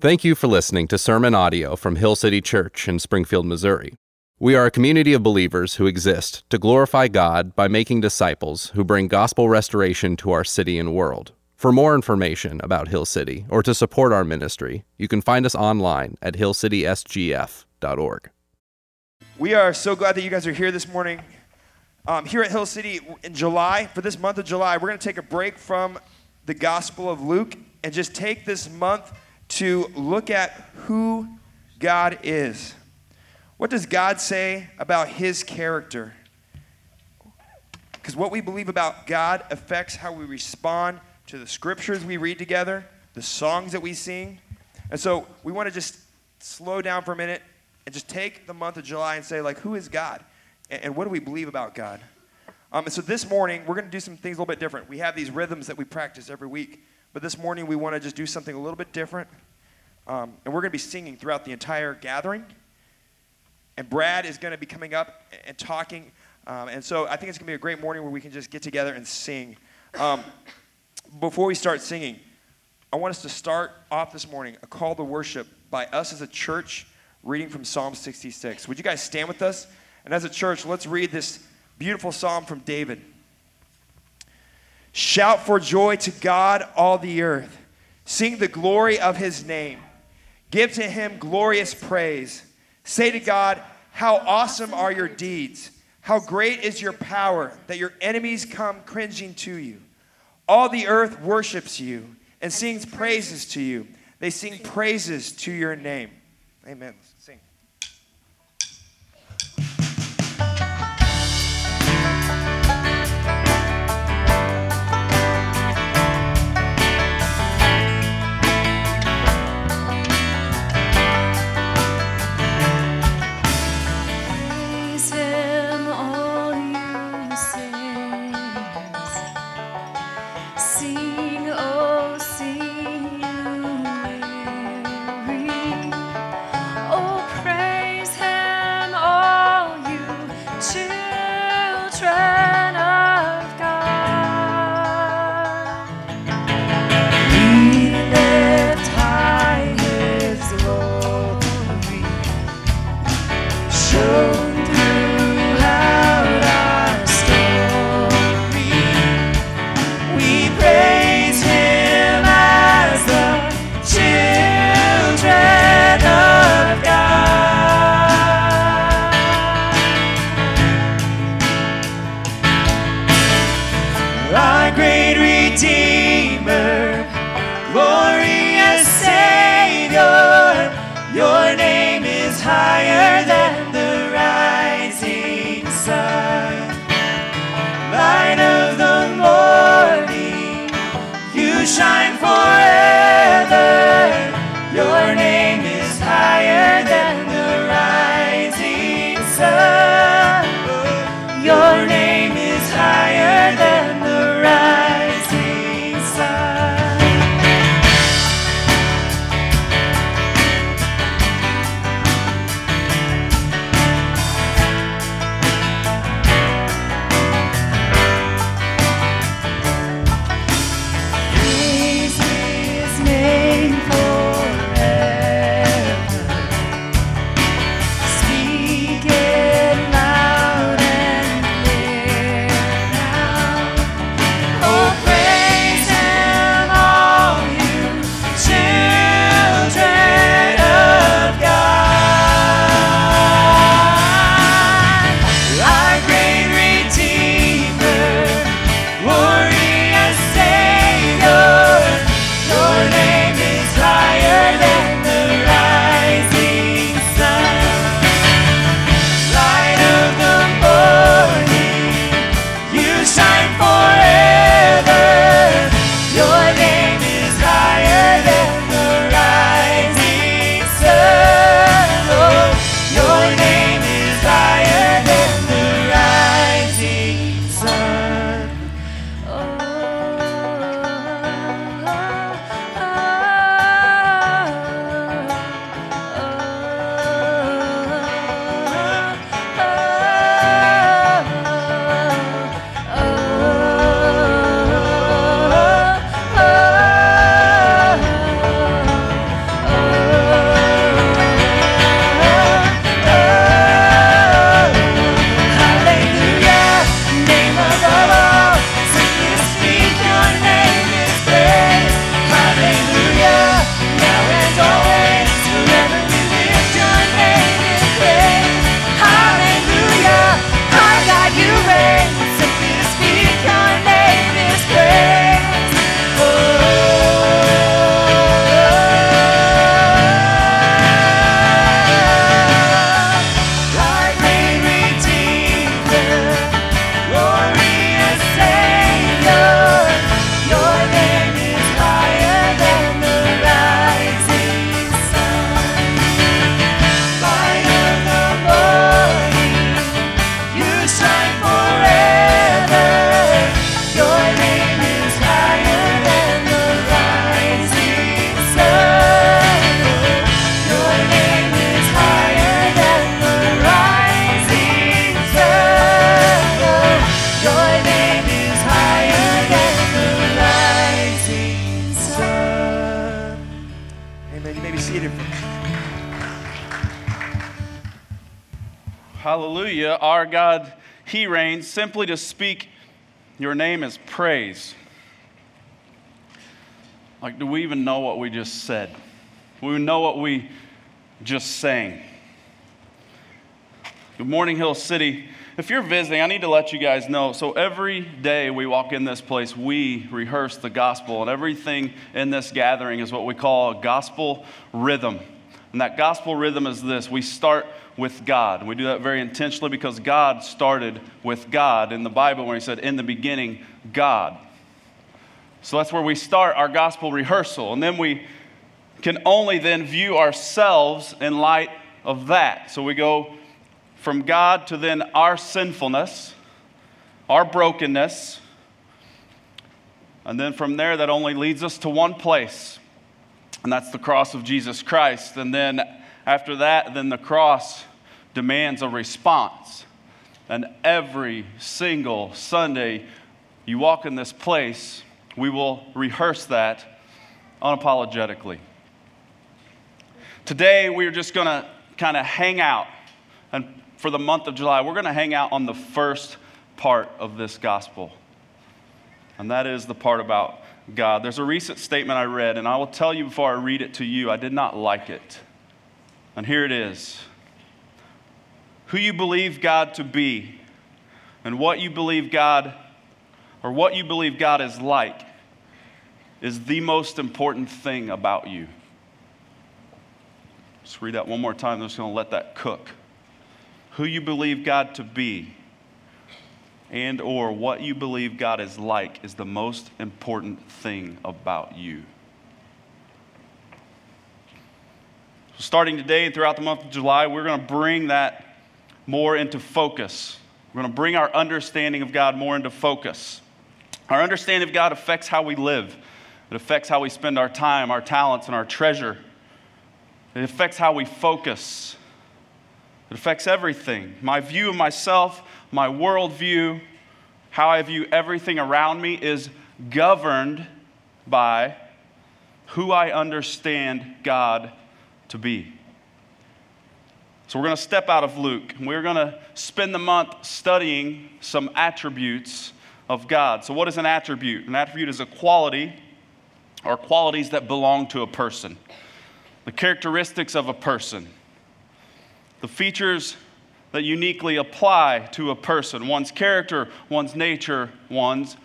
Thank you for listening to sermon audio from Hill City Church in Springfield, Missouri. We are a community of believers who exist to glorify God by making disciples who bring gospel restoration to our city and world. For more information about Hill City or to support our ministry, you can find us online at hillcitysgf.org. We are so glad that you guys are here this morning. Um, here at Hill City in July, for this month of July, we're going to take a break from the Gospel of Luke and just take this month to look at who God is. What does God say about his character? Because what we believe about God affects how we respond to the scriptures we read together, the songs that we sing. And so we want to just slow down for a minute and just take the month of July and say, like, who is God? And, and what do we believe about God? Um, and so this morning, we're going to do some things a little bit different. We have these rhythms that we practice every week. But this morning, we want to just do something a little bit different. Um, and we're going to be singing throughout the entire gathering. And Brad is going to be coming up and talking. Um, and so I think it's going to be a great morning where we can just get together and sing. Um, before we start singing, I want us to start off this morning a call to worship by us as a church reading from Psalm 66. Would you guys stand with us? And as a church, let's read this beautiful psalm from David. Shout for joy to God, all the earth. Sing the glory of his name. Give to him glorious praise. Say to God, How awesome are your deeds! How great is your power that your enemies come cringing to you. All the earth worships you and sings praises to you. They sing praises to your name. Amen. Simply to speak your name is praise. Like, do we even know what we just said? We know what we just sang? Good morning, Hill City. If you're visiting, I need to let you guys know. So, every day we walk in this place, we rehearse the gospel, and everything in this gathering is what we call a gospel rhythm. And that gospel rhythm is this we start with God. We do that very intentionally because God started with God in the Bible when He said, In the beginning, God. So that's where we start our gospel rehearsal. And then we can only then view ourselves in light of that. So we go from God to then our sinfulness, our brokenness. And then from there, that only leads us to one place, and that's the cross of Jesus Christ. And then after that, then the cross demands a response. And every single Sunday you walk in this place, we will rehearse that unapologetically. Today, we're just going to kind of hang out. And for the month of July, we're going to hang out on the first part of this gospel. And that is the part about God. There's a recent statement I read, and I will tell you before I read it to you, I did not like it. And here it is Who you believe God to be, and what you believe God, or what you believe God is like, is the most important thing about you. Let's read that one more time. I'm just going to let that cook. Who you believe God to be and or what you believe God is like is the most important thing about you. So starting today and throughout the month of July, we're going to bring that more into focus. We're going to bring our understanding of God more into focus. Our understanding of God affects how we live. It affects how we spend our time, our talents, and our treasure. It affects how we focus. It affects everything. My view of myself, my worldview, how I view everything around me is governed by who I understand God to be. So we're going to step out of Luke. and We're going to spend the month studying some attributes of God. So, what is an attribute? An attribute is a quality or qualities that belong to a person, the characteristics of a person, the features that uniquely apply to a person, one's character, one's nature, one's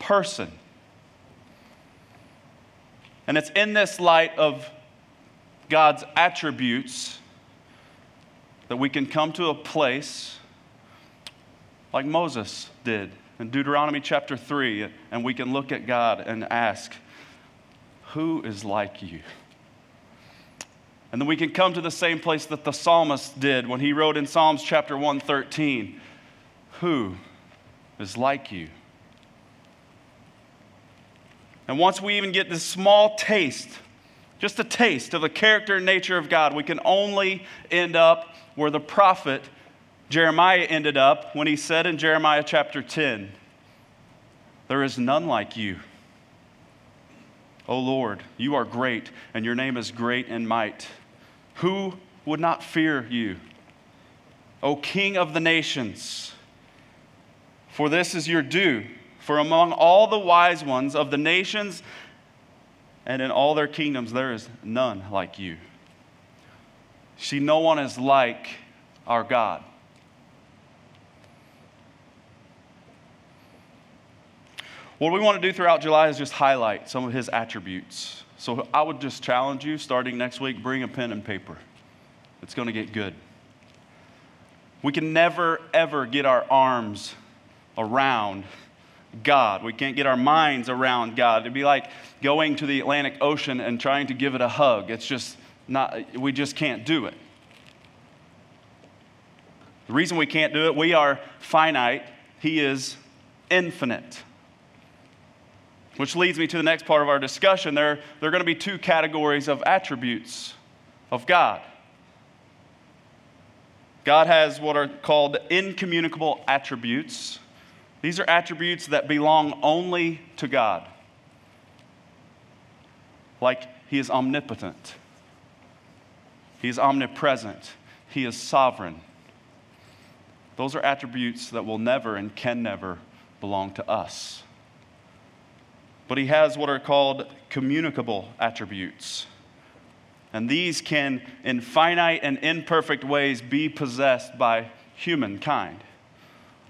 person. And it's in this light of God's attributes that we can come to a place like Moses did in Deuteronomy chapter 3, and we can look at God and ask, Who is like you? And then we can come to the same place that the psalmist did when he wrote in Psalms chapter 113 Who is like you? And once we even get this small taste, just a taste of the character and nature of God, we can only end up where the prophet Jeremiah ended up when he said in Jeremiah chapter 10, There is none like you. O Lord, you are great, and your name is great in might. Who would not fear you? O King of the nations, for this is your due. For among all the wise ones of the nations and in all their kingdoms, there is none like you. See, no one is like our God. What we want to do throughout July is just highlight some of his attributes. So I would just challenge you starting next week bring a pen and paper. It's going to get good. We can never, ever get our arms around God. We can't get our minds around God. It'd be like going to the Atlantic Ocean and trying to give it a hug. It's just not, we just can't do it. The reason we can't do it, we are finite, He is infinite. Which leads me to the next part of our discussion. There, there are going to be two categories of attributes of God. God has what are called incommunicable attributes. These are attributes that belong only to God. Like He is omnipotent, He is omnipresent. He is sovereign. Those are attributes that will never and can never belong to us. But he has what are called communicable attributes. And these can, in finite and imperfect ways, be possessed by humankind.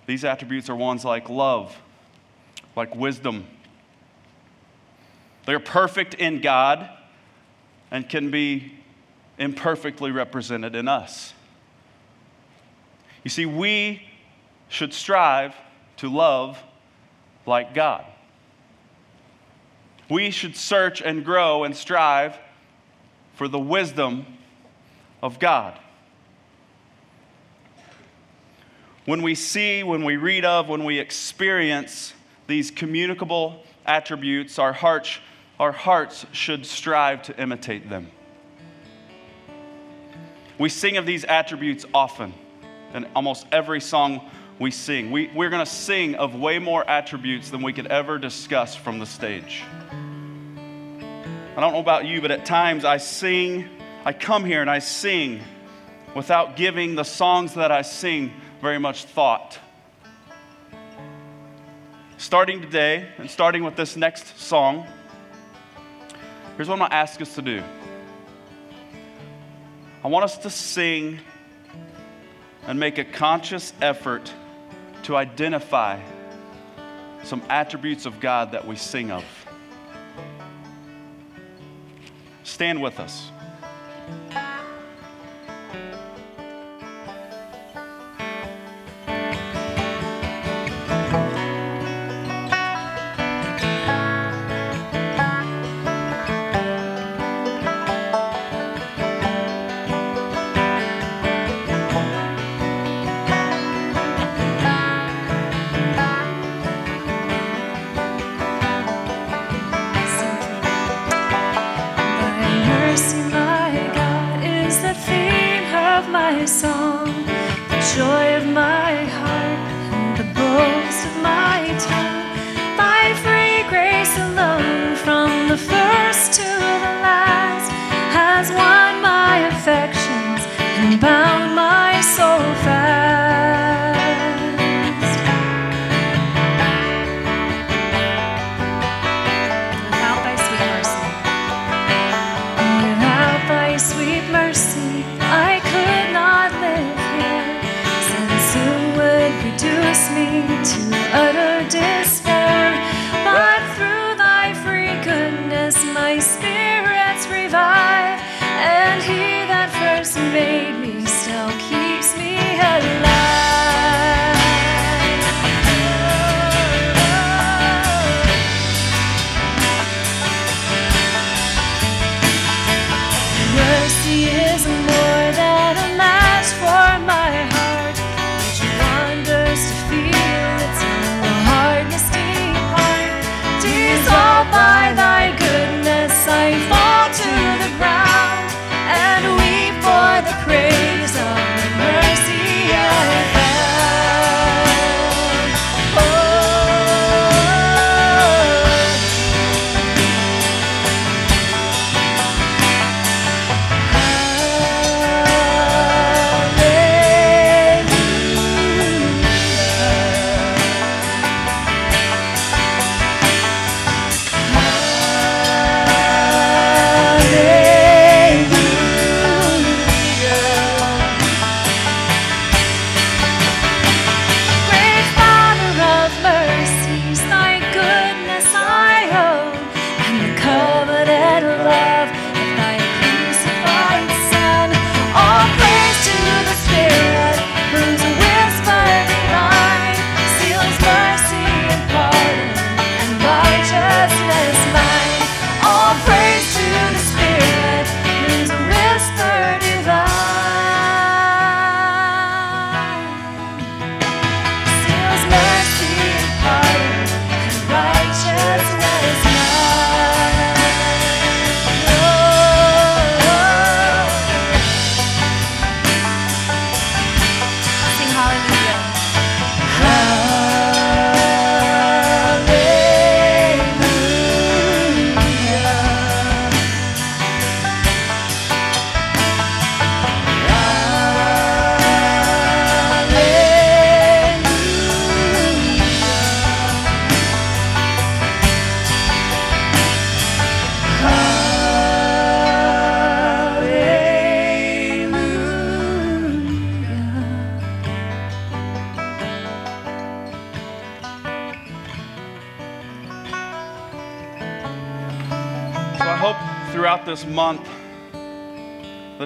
These attributes are ones like love, like wisdom. They're perfect in God and can be imperfectly represented in us. You see, we should strive to love like God. We should search and grow and strive for the wisdom of God. When we see, when we read of, when we experience these communicable attributes, our hearts, our hearts should strive to imitate them. We sing of these attributes often in almost every song we sing. We, we're going to sing of way more attributes than we could ever discuss from the stage. I don't know about you, but at times I sing, I come here and I sing without giving the songs that I sing very much thought. Starting today and starting with this next song, here's what I'm going to ask us to do. I want us to sing and make a conscious effort to identify some attributes of God that we sing of. Stand with us.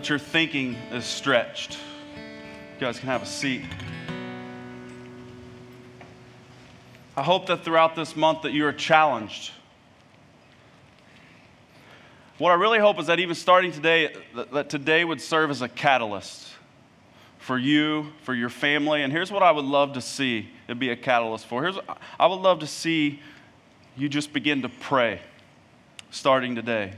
Your thinking is stretched. You guys can have a seat. I hope that throughout this month that you are challenged. What I really hope is that even starting today, that today would serve as a catalyst for you, for your family. And here's what I would love to see it be a catalyst for. Here's I would love to see you just begin to pray starting today.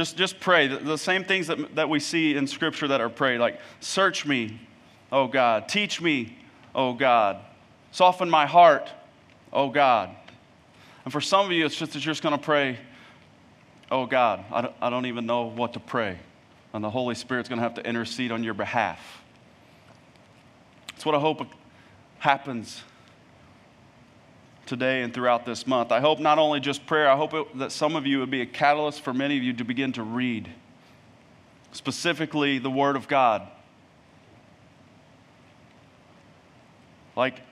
Just, just pray. The, the same things that, that we see in Scripture that are prayed, like, search me, oh God. Teach me, oh God. Soften my heart, oh God. And for some of you, it's just that you're just going to pray, oh God, I don't, I don't even know what to pray. And the Holy Spirit's going to have to intercede on your behalf. That's what I hope happens today and throughout this month. I hope not only just prayer, I hope it, that some of you would be a catalyst for many of you to begin to read, specifically the Word of God. Like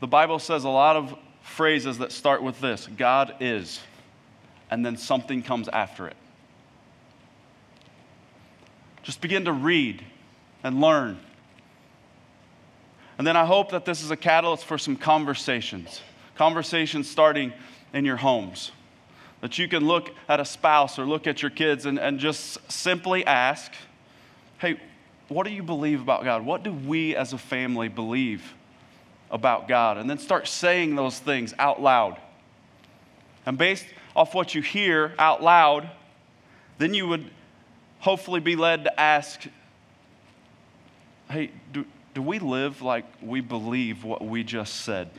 the Bible says a lot of phrases that start with this God is, and then something comes after it. Just begin to read and learn. And then I hope that this is a catalyst for some conversations conversations starting in your homes. That you can look at a spouse or look at your kids and, and just simply ask, hey, what do you believe about God? What do we as a family believe about God? And then start saying those things out loud. And based off what you hear out loud, then you would hopefully be led to ask, hey, do, do we live like we believe what we just said?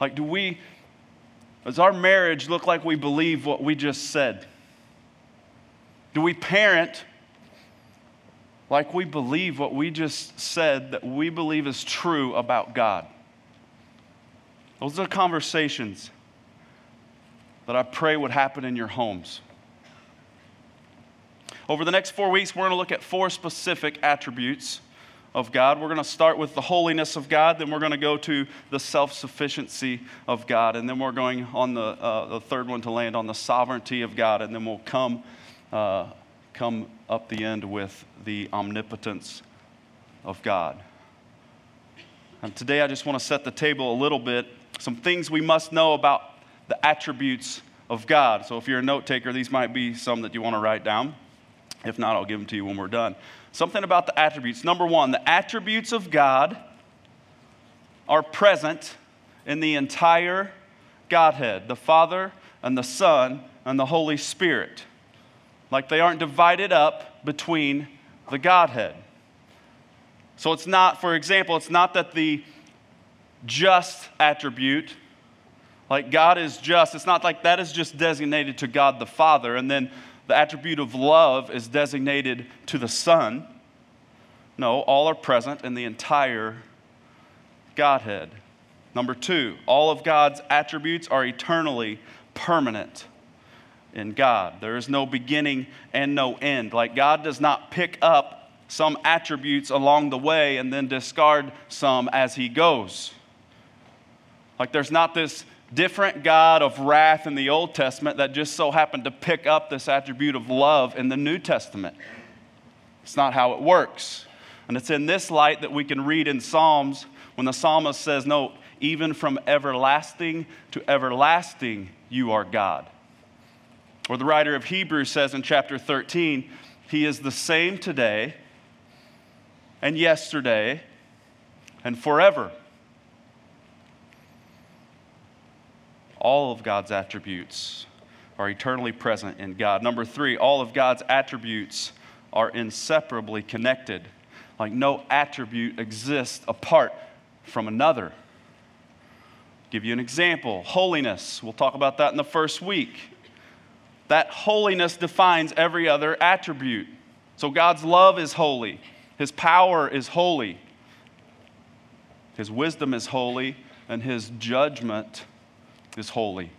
Like, do we, does our marriage look like we believe what we just said? Do we parent like we believe what we just said that we believe is true about God? Those are conversations that I pray would happen in your homes. Over the next four weeks, we're going to look at four specific attributes of God. We're going to start with the holiness of God, then we're going to go to the self sufficiency of God, and then we're going on the, uh, the third one to land on the sovereignty of God, and then we'll come, uh, come up the end with the omnipotence of God. And today I just want to set the table a little bit, some things we must know about the attributes of God. So if you're a note taker, these might be some that you want to write down. If not, I'll give them to you when we're done. Something about the attributes. Number one, the attributes of God are present in the entire Godhead the Father and the Son and the Holy Spirit. Like they aren't divided up between the Godhead. So it's not, for example, it's not that the just attribute, like God is just, it's not like that is just designated to God the Father, and then the attribute of love is designated to the Son. No, all are present in the entire Godhead. Number two, all of God's attributes are eternally permanent in God. There is no beginning and no end. Like God does not pick up some attributes along the way and then discard some as he goes. Like there's not this different God of wrath in the Old Testament that just so happened to pick up this attribute of love in the New Testament. It's not how it works. And it's in this light that we can read in Psalms when the psalmist says, No, even from everlasting to everlasting, you are God. Or the writer of Hebrews says in chapter 13, He is the same today and yesterday and forever. All of God's attributes are eternally present in God. Number three, all of God's attributes are inseparably connected. Like no attribute exists apart from another. give you an example holiness. We'll talk about that in the first week. That holiness defines every other attribute. So God's love is holy, His power is holy, His wisdom is holy, and His judgment is holy.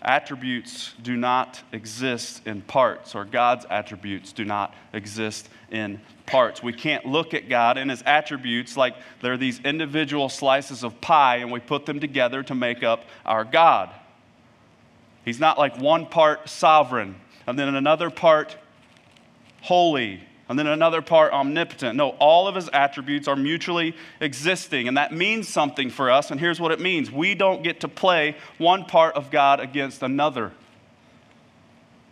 Attributes do not exist in parts, or God's attributes do not exist in parts. We can't look at God and his attributes like they're these individual slices of pie and we put them together to make up our God. He's not like one part sovereign and then another part holy and then another part omnipotent. No, all of his attributes are mutually existing, and that means something for us. And here's what it means we don't get to play one part of God against another.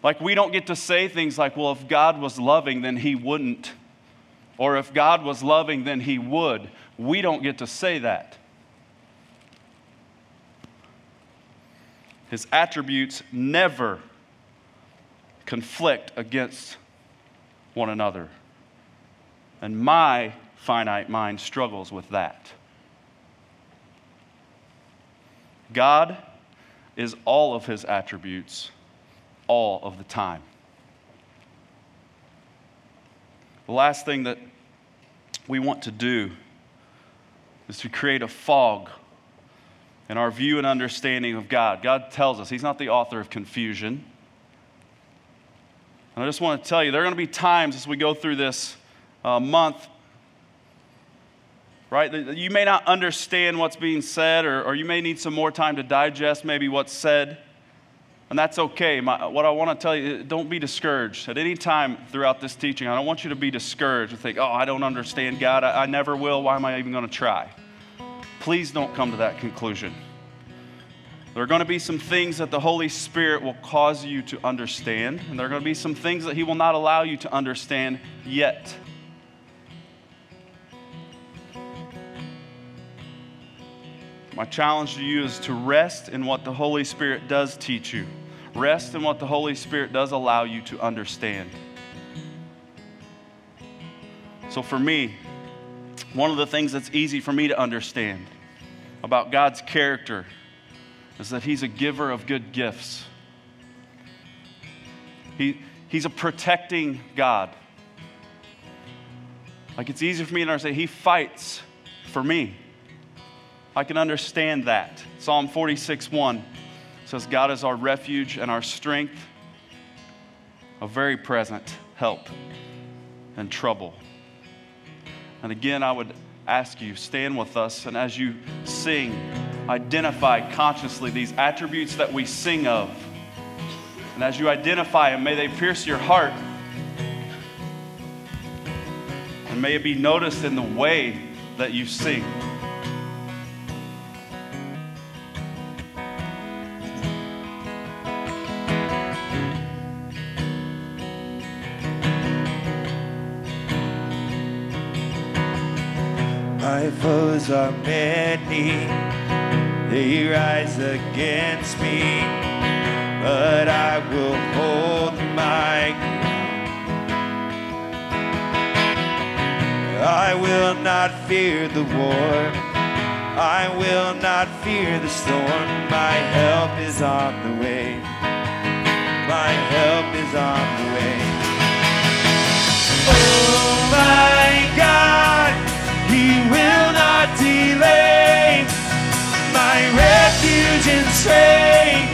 Like, we don't get to say things like, well, if God was loving, then he wouldn't. Or if God was loving, then he would. We don't get to say that. His attributes never conflict against one another. And my finite mind struggles with that. God is all of his attributes all of the time. The last thing that we want to do is to create a fog in our view and understanding of God. God tells us He's not the author of confusion. And I just want to tell you, there are going to be times as we go through this uh, month, right, you may not understand what's being said, or, or you may need some more time to digest maybe what's said. And that's okay. My, what I want to tell you, don't be discouraged. At any time throughout this teaching, I don't want you to be discouraged and think, oh, I don't understand God. I, I never will. Why am I even going to try? Please don't come to that conclusion. There are going to be some things that the Holy Spirit will cause you to understand, and there are going to be some things that He will not allow you to understand yet. My challenge to you is to rest in what the Holy Spirit does teach you. Rest in what the Holy Spirit does allow you to understand. So, for me, one of the things that's easy for me to understand about God's character is that He's a giver of good gifts. He, he's a protecting God. Like it's easy for me to understand, He fights for me. I can understand that. Psalm 46 1 says, God is our refuge and our strength, a very present help in trouble. And again, I would ask you, stand with us, and as you sing, identify consciously these attributes that we sing of. And as you identify them, may they pierce your heart. And may it be noticed in the way that you sing. My foes are many, they rise against me, but I will hold my ground. I will not fear the war, I will not fear the storm. My help is on the way, my help is on the way. Oh my refuge and strength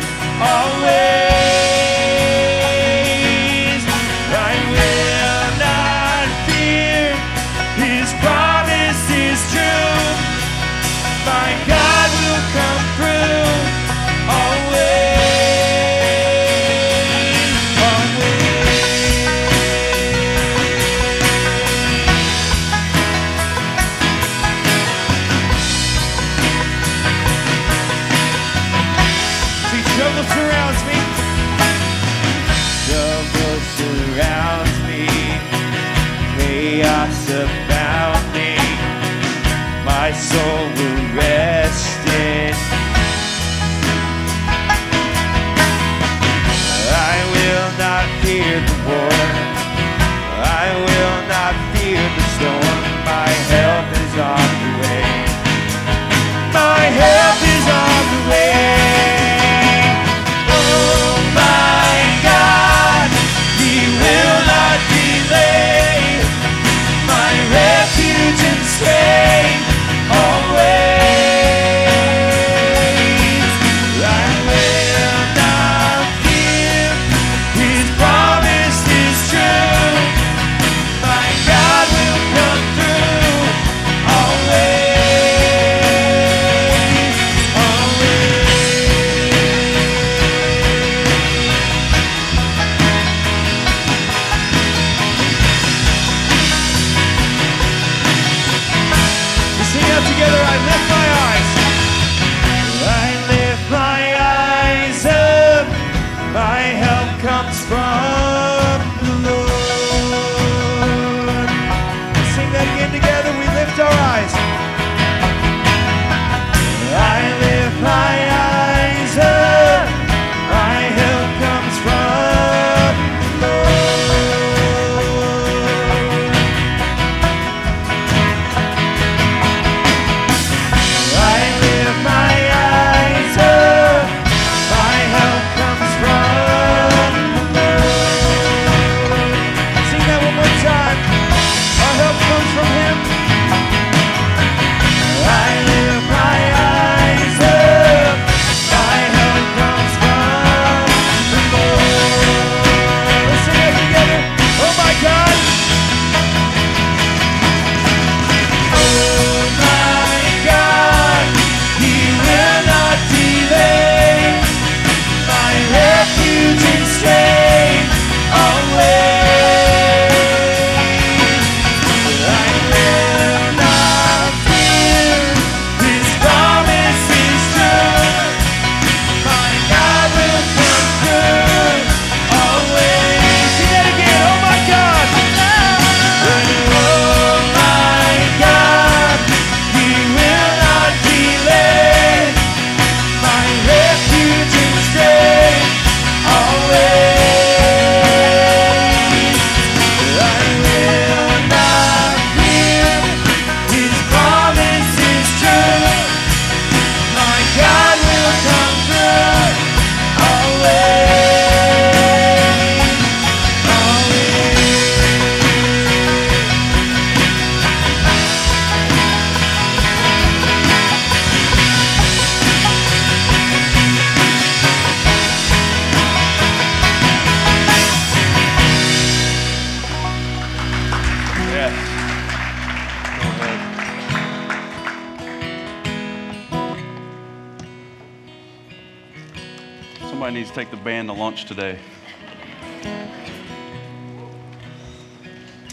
take the band to lunch today.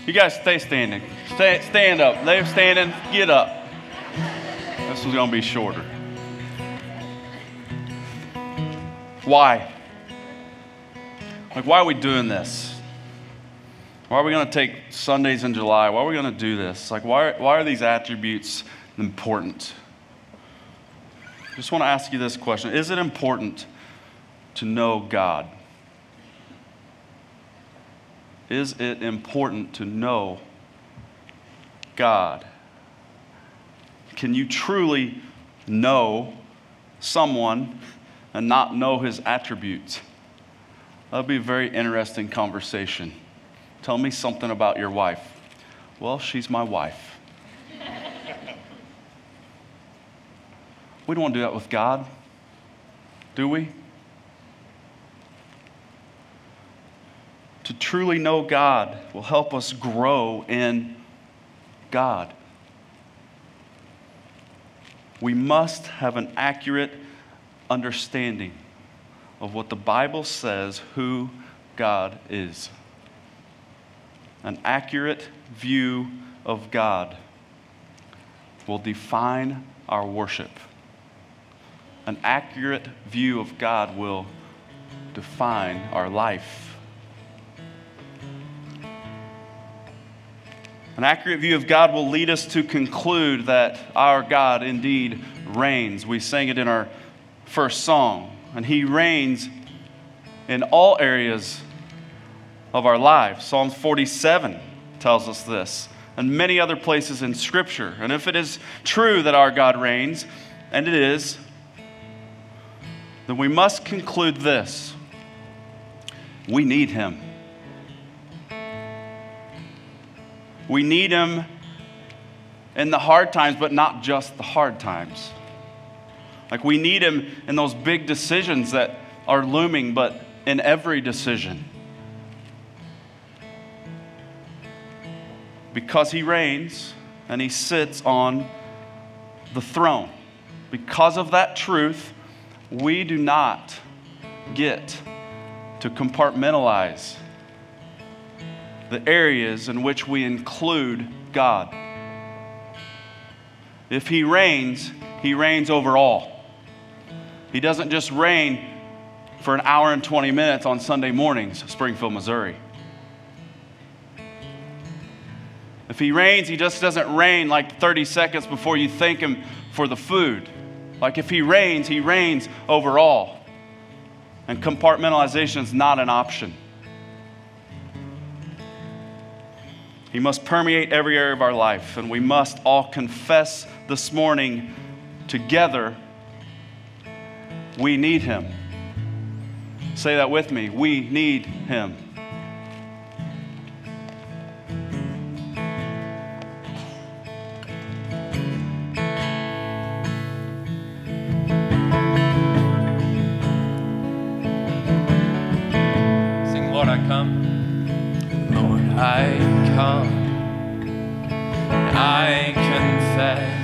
You guys stay standing. Stay, stand up. They're standing. Get up. This one's going to be shorter. Why? Like, why are we doing this? Why are we going to take Sundays in July? Why are we going to do this? Like, why, why are these attributes important? I just want to ask you this question Is it important to know God? Is it important to know God? Can you truly know someone and not know his attributes? That would be a very interesting conversation. Tell me something about your wife. Well, she's my wife. we don't want to do that with God, do we? Truly know God will help us grow in God. We must have an accurate understanding of what the Bible says who God is. An accurate view of God will define our worship. An accurate view of God will define our life. An accurate view of God will lead us to conclude that our God indeed reigns. We sang it in our first song and He reigns in all areas of our lives. Psalm 47 tells us this, and many other places in Scripture. And if it is true that our God reigns, and it is, then we must conclude this we need Him. We need Him in the hard times, but not just the hard times. Like we need Him in those big decisions that are looming, but in every decision. Because He reigns and He sits on the throne. Because of that truth, we do not get to compartmentalize the areas in which we include God. If He reigns, He reigns over all. He doesn't just reign for an hour and 20 minutes on Sunday mornings, Springfield, Missouri. If he reigns, he just doesn't reign like 30 seconds before you thank him for the food. Like if he reigns, he reigns over all. And compartmentalization is not an option. He must permeate every area of our life, and we must all confess this morning together we need him. Say that with me. We need him. Sing, Lord, I come. Lord, I come. I confess,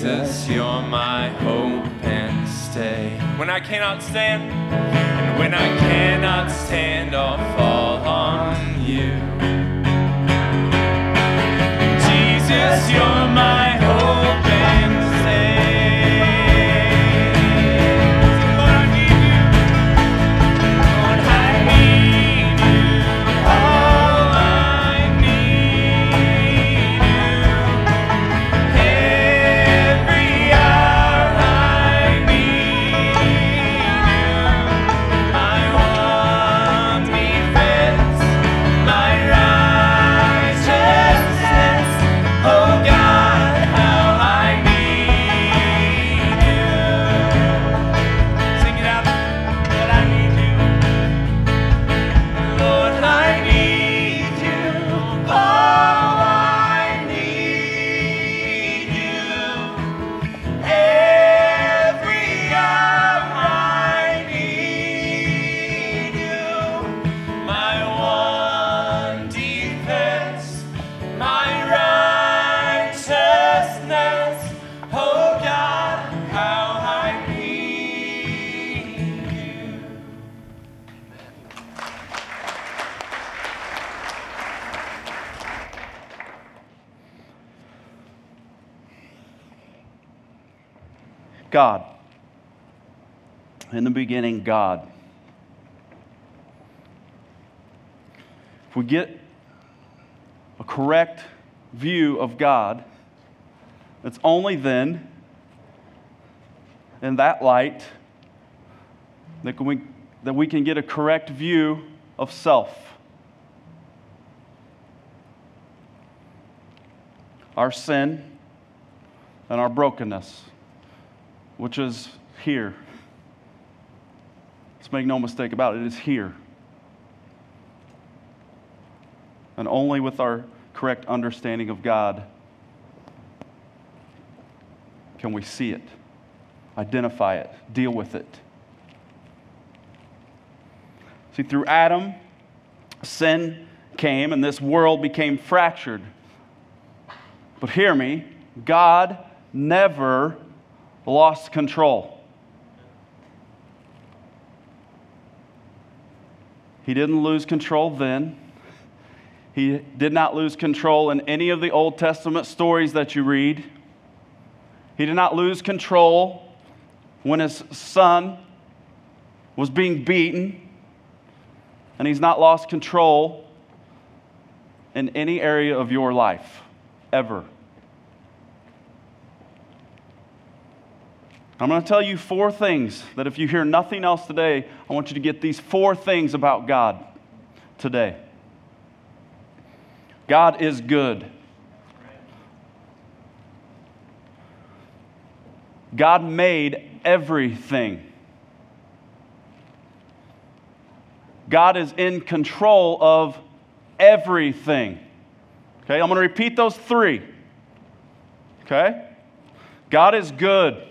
Jesus, you're my hope and stay. When I cannot stand, and when I cannot stand or fall on you. Jesus, you're my God. In the beginning, God. If we get a correct view of God, it's only then, in that light, that we, that we can get a correct view of self. Our sin and our brokenness which is here. Let's make no mistake about it, it is here. And only with our correct understanding of God can we see it, identify it, deal with it. See, through Adam, sin came and this world became fractured. But hear me, God never lost control. He didn't lose control then. He did not lose control in any of the Old Testament stories that you read. He did not lose control when his son was being beaten. And he's not lost control in any area of your life, ever. I'm going to tell you four things that if you hear nothing else today, I want you to get these four things about God today. God is good. God made everything. God is in control of everything. Okay, I'm going to repeat those three. Okay? God is good.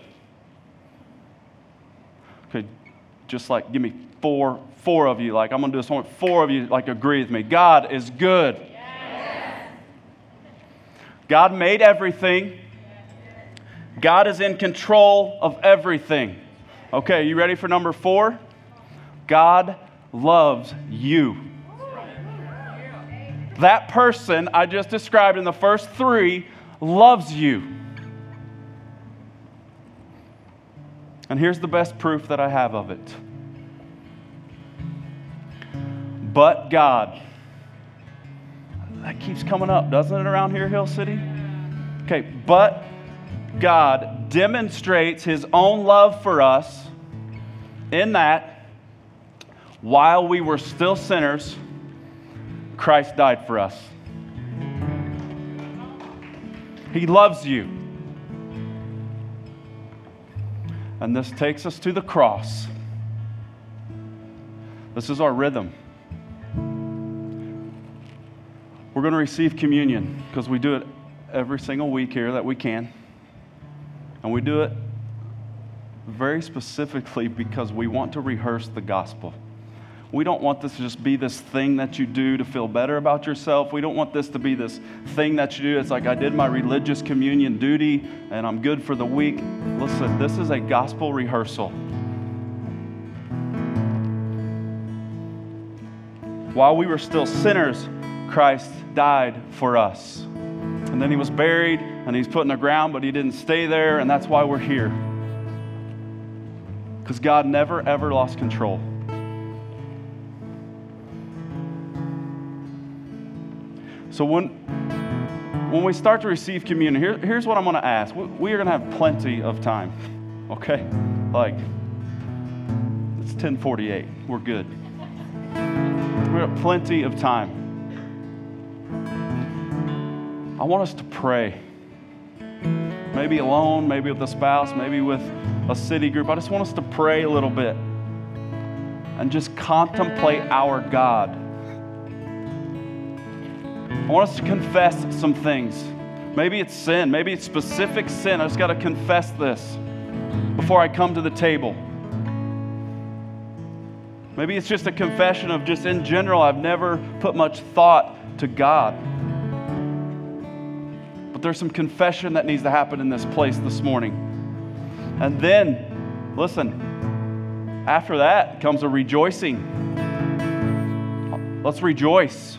Okay, just like give me four, four of you. Like I'm gonna do this one. Four of you like agree with me. God is good. God made everything. God is in control of everything. Okay, you ready for number four? God loves you. That person I just described in the first three loves you. And here's the best proof that I have of it. But God. That keeps coming up, doesn't it, around here, Hill City? Okay, but God demonstrates his own love for us in that while we were still sinners, Christ died for us. He loves you. And this takes us to the cross. This is our rhythm. We're going to receive communion because we do it every single week here that we can. And we do it very specifically because we want to rehearse the gospel. We don't want this to just be this thing that you do to feel better about yourself. We don't want this to be this thing that you do. It's like I did my religious communion duty and I'm good for the week. Listen, this is a gospel rehearsal. While we were still sinners, Christ died for us. And then he was buried and he's put in the ground, but he didn't stay there, and that's why we're here. Because God never, ever lost control. So when, when we start to receive communion, here, here's what I'm going to ask. We, we are going to have plenty of time, okay? Like, it's 1048. We're good. We have plenty of time. I want us to pray. Maybe alone, maybe with a spouse, maybe with a city group. I just want us to pray a little bit and just contemplate our God. I want us to confess some things. Maybe it's sin, maybe it's specific sin. I just got to confess this before I come to the table. Maybe it's just a confession of just in general, I've never put much thought to God. But there's some confession that needs to happen in this place this morning. And then, listen, after that comes a rejoicing. Let's rejoice.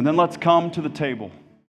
And then let's come to the table.